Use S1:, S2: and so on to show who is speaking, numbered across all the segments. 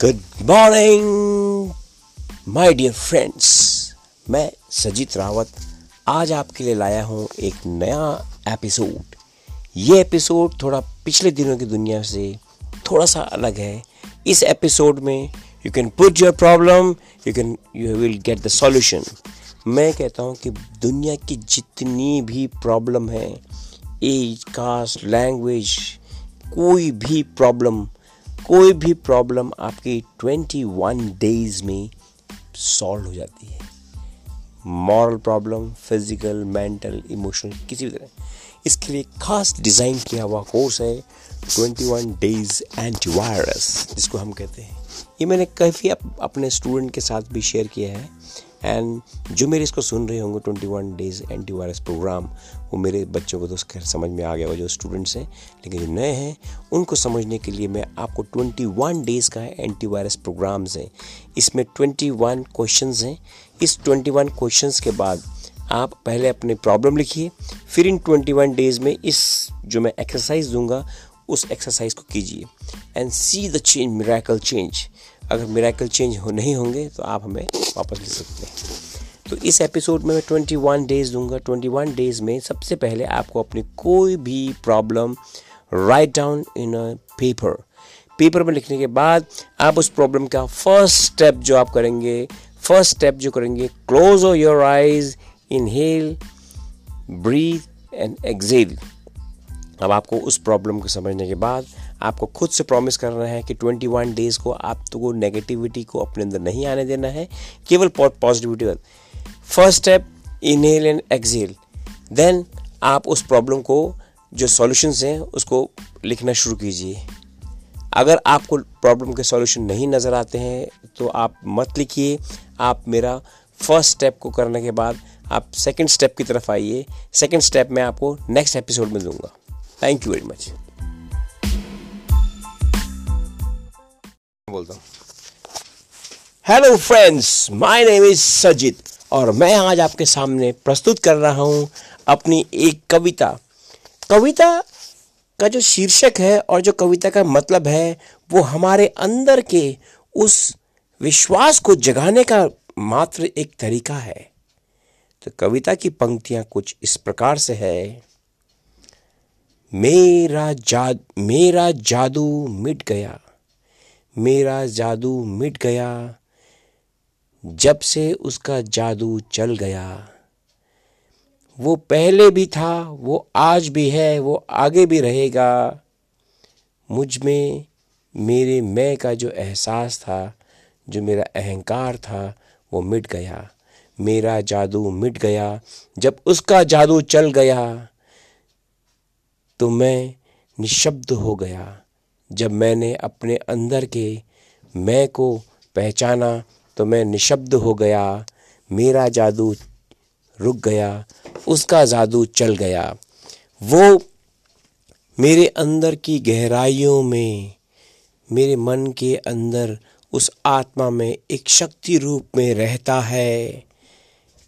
S1: Good morning my dear friends मैं सजीत रावत आज आपके लिए लाया हूँ एक नया एपिसोड ये एपिसोड थोड़ा पिछले दिनों की दुनिया से थोड़ा सा अलग है। इस एपिसोड में you can put your problem you can you will get the solution मैं कहता हूँ कि दुनिया की जितनी भी प्रॉब्लम है एज कास्ट लैंग्वेज कोई भी प्रॉब्लम कोई भी प्रॉब्लम आपकी 21 डेज़ में सॉल्व हो जाती है। Moral problem physical mental emotional किसी भी तरह। इसके लिए खास डिज़ाइन किया हुआ कोर्स है 21 डेज़ एंटीवायरस जिसको हम कहते हैं। ये मैंने काफ़ी अप, अपने स्टूडेंट के साथ भी शेयर किया है। एंड जो मेरे इसको सुन रहे होंगे twenty one days antivirus program वो मेरे बच्चों को तो खैर समझ में आ गया वो जो स्टूडेंट्स हैं, लेकिन जो नए हैं, उनको समझने के लिए मैं आपको ट्वेंटी वन डेज़ का एंटीवायरस प्रोग्राम्स हैं। इसमें ट्वेंटी वन क्वेश्चन हैं। इस ट्वेंटी वन क्वेश्चन के बाद आप पहले अपने प्रॉब्लम लिखिए, फिर इन ट्वेंटी वन डेज़ में इस जो मैं एक्सरसाइज दूँगा, उस एक्सरसाइज को कीजिए। And see the change miracle change अगर मेराकल चेंज हो, नहीं होंगे तो आप हमें वापस ले सकते हैं। तो इस एपिसोड में मैं 21 डेज़ दूँगा। 21 डेज़ में सबसे पहले आपको अपनी कोई भी problem write down in a paper paper में लिखने के बाद आप उस प्रॉब्लम का फ़र्स्ट स्टेप जो आप करेंगे फ़र्स्ट स्टेप जो करेंगे close your eyes inhale breathe and exhale अब आपको उस प्रॉब्लम को समझने के बाद आपको खुद से प्रॉमिस करना है कि 21 डेज़ को आप तो को नेगेटिविटी को अपने अंदर नहीं आने देना है, केवल positivity first step inhale and exhale then आप उस प्रॉब्लम को, जो सॉल्यूशंस हैं, उसको लिखना शुरू कीजिए। अगर आपको प्रॉब्लम के सॉल्यूशन नहीं नज़र आते हैं तो आप मत लिखिए। आप मेरा फ़र्स्ट स्टेप को करने के बाद आप सेकंड स्टेप की तरफ़ आइए। सेकंड स्टेप मैं आपको नेक्स्ट एपिसोड में दूँगा। थैंक यू वेरी मच बोलता हूँ। Hello friends my name is Sajit और मैं आज आपके सामने प्रस्तुत कर रहा हूँ अपनी एक कविता। कविता का जो शीर्षक है और जो कविता का मतलब है वो हमारे अंदर के उस विश्वास को जगाने का मात्र एक तरीका है। तो कविता की पंक्तियाँ कुछ इस प्रकार से है। मेरा जाद मेरा जादू मिट गया। मेरा जादू मिट गया। जब से उसका जादू चल गया। वो पहले भी था, वो आज भी है, वो आगे भी रहेगा। मुझमें मेरे मैं का जो एहसास था, जो मेरा अहंकार था, वो मिट गया। मेरा जादू मिट गया। जब उसका जादू चल गया तो मैं निशब्द हो गया जब मैंने अपने अंदर के मैं को पहचाना तो मैं निशब्द हो गया। मेरा जादू रुक गया, उसका जादू चल गया। वो मेरे अंदर की गहराइयों में, मेरे मन के अंदर उस आत्मा में एक शक्ति रूप में रहता है।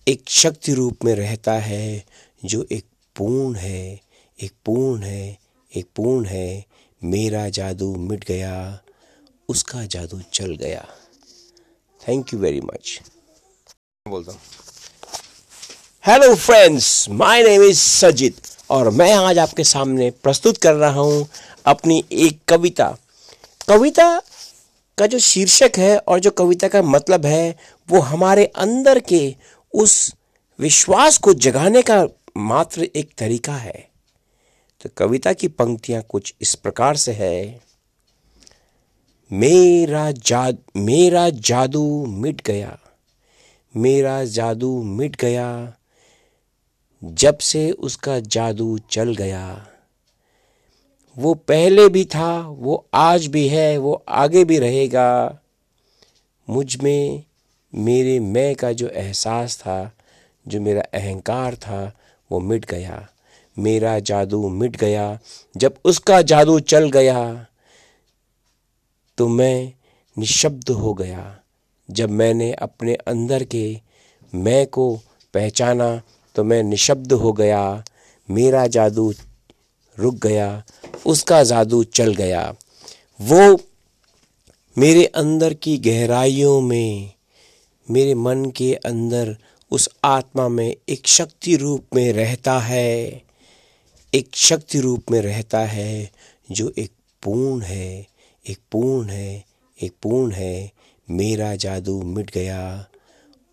S1: एक शक्ति रूप में रहता है जो एक पूर्ण है। एक पूर्ण है एक पूर्ण है। मेरा जादू मिट गया उसका जादू चल गया। थैंक यू वेरी मच बोलता हूँ। Hello friends my name is Sajit और मैं आज आपके सामने प्रस्तुत कर रहा हूँ अपनी एक कविता। कविता का जो शीर्षक है और जो कविता का मतलब है वो हमारे अंदर के उस विश्वास को जगाने का मात्र एक तरीका है। तो कविता की पंक्तियाँ कुछ इस प्रकार से है। मेरा जाद, मेरा जादू मिट गया, मेरा जादू मिट गया, जब से उसका जादू चल गया। वो पहले भी था, वो आज भी है, वो आगे भी रहेगा। मुझमें मेरे मैं का जो एहसास था, जो मेरा अहंकार था, वो मिट गया। मेरा जादू मिट गया। जब उसका जादू चल गया तो मैं निशब्द हो गया। जब मैंने अपने अंदर के मैं को पहचाना तो मैं निशब्द हो गया। मेरा जादू रुक गया, उसका जादू चल गया। वो मेरे अंदर की गहराइयों में, मेरे मन के अंदर उस आत्मा में एक शक्ति रूप में रहता है। एक शक्ति रूप में रहता है, जो एक पूर्ण है, एक पूर्ण है, एक पूर्ण है। मेरा जादू मिट गया,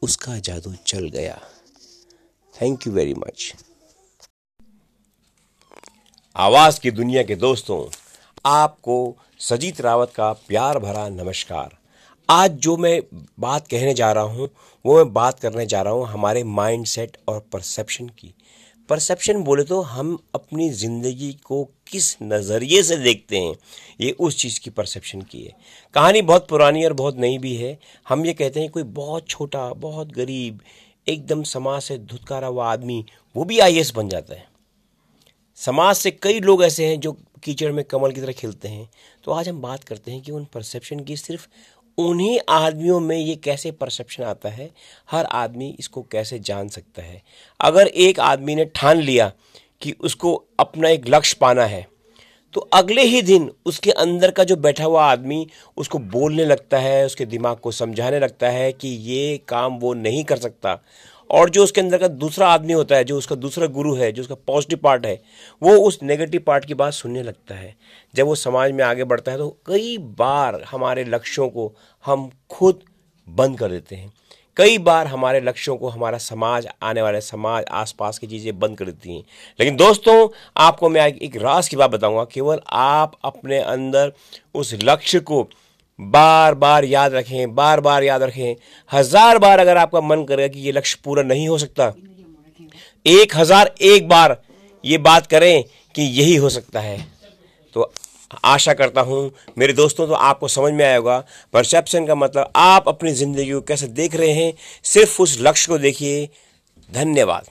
S1: उसका जादू चल गया। थैंक यू वेरी मच आवाज़ की दुनिया के दोस्तों, आपको सजीत रावत का प्यार भरा नमस्कार। आज जो मैं बात कहने जा रहा हूँ, वो मैं बात करने जा रहा हूँ हमारे माइंड सेट और परसेप्शन की। परसेप्शन बोले तो हम अपनी ज़िंदगी को किस नज़रिए से देखते हैं? ये उस चीज़ की परसेप्शन की है। कहानी बहुत पुरानी और बहुत नई भी है। हम ये कहते हैं कोई बहुत छोटा, बहुत गरीब, एकदम समाज से धुतकारा हुआ आदमी, वो भी आई बन जाता है। समाज से कई लोग ऐसे हैं जो कीचड़ में कमल की तरह खिलते हैं। तो आज हम बात करते हैं कि उन परसेप्शन की सिर्फ़ उन्हीं आदमियों में ये कैसे परसेप्शन आता है? हर आदमी इसको कैसे जान सकता है? अगर एक आदमी ने ठान लिया कि उसको अपना एक लक्ष्य पाना है तो अगले ही दिन उसके अंदर का जो बैठा हुआ आदमी, उसको बोलने लगता है, उसके दिमाग को समझाने लगता है कि ये काम वो नहीं कर सकता। और जो उसके अंदर का दूसरा आदमी होता है, जो उसका दूसरा गुरु है, जो उसका पॉजिटिव पार्ट है, वो उस नेगेटिव पार्ट की बात सुनने लगता है। जब वो समाज में आगे बढ़ता है तो कई बार हमारे लक्ष्यों को हम खुद बंद कर देते हैं। कई बार हमारे लक्ष्यों को हमारा समाज, आने वाले समाज, आसपास की चीज़ें बंद कर देती हैं। लेकिन दोस्तों, आपको मैं एक राज की बात बताऊँगा। केवल आप अपने अंदर उस लक्ष्य को बार बार याद रखें बार बार याद रखें। हज़ार बार अगर आपका मन करेगा कि ये लक्ष्य पूरा नहीं हो सकता, एक हज़ार एक बार ये बात करें कि यही हो सकता है। तो आशा करता हूँ, मेरे दोस्तों तो आपको समझ में आया होगा परसेप्शन का मतलब आप अपनी ज़िंदगी को कैसे देख रहे हैं, सिर्फ़ उस लक्ष्य को देखिए। धन्यवाद।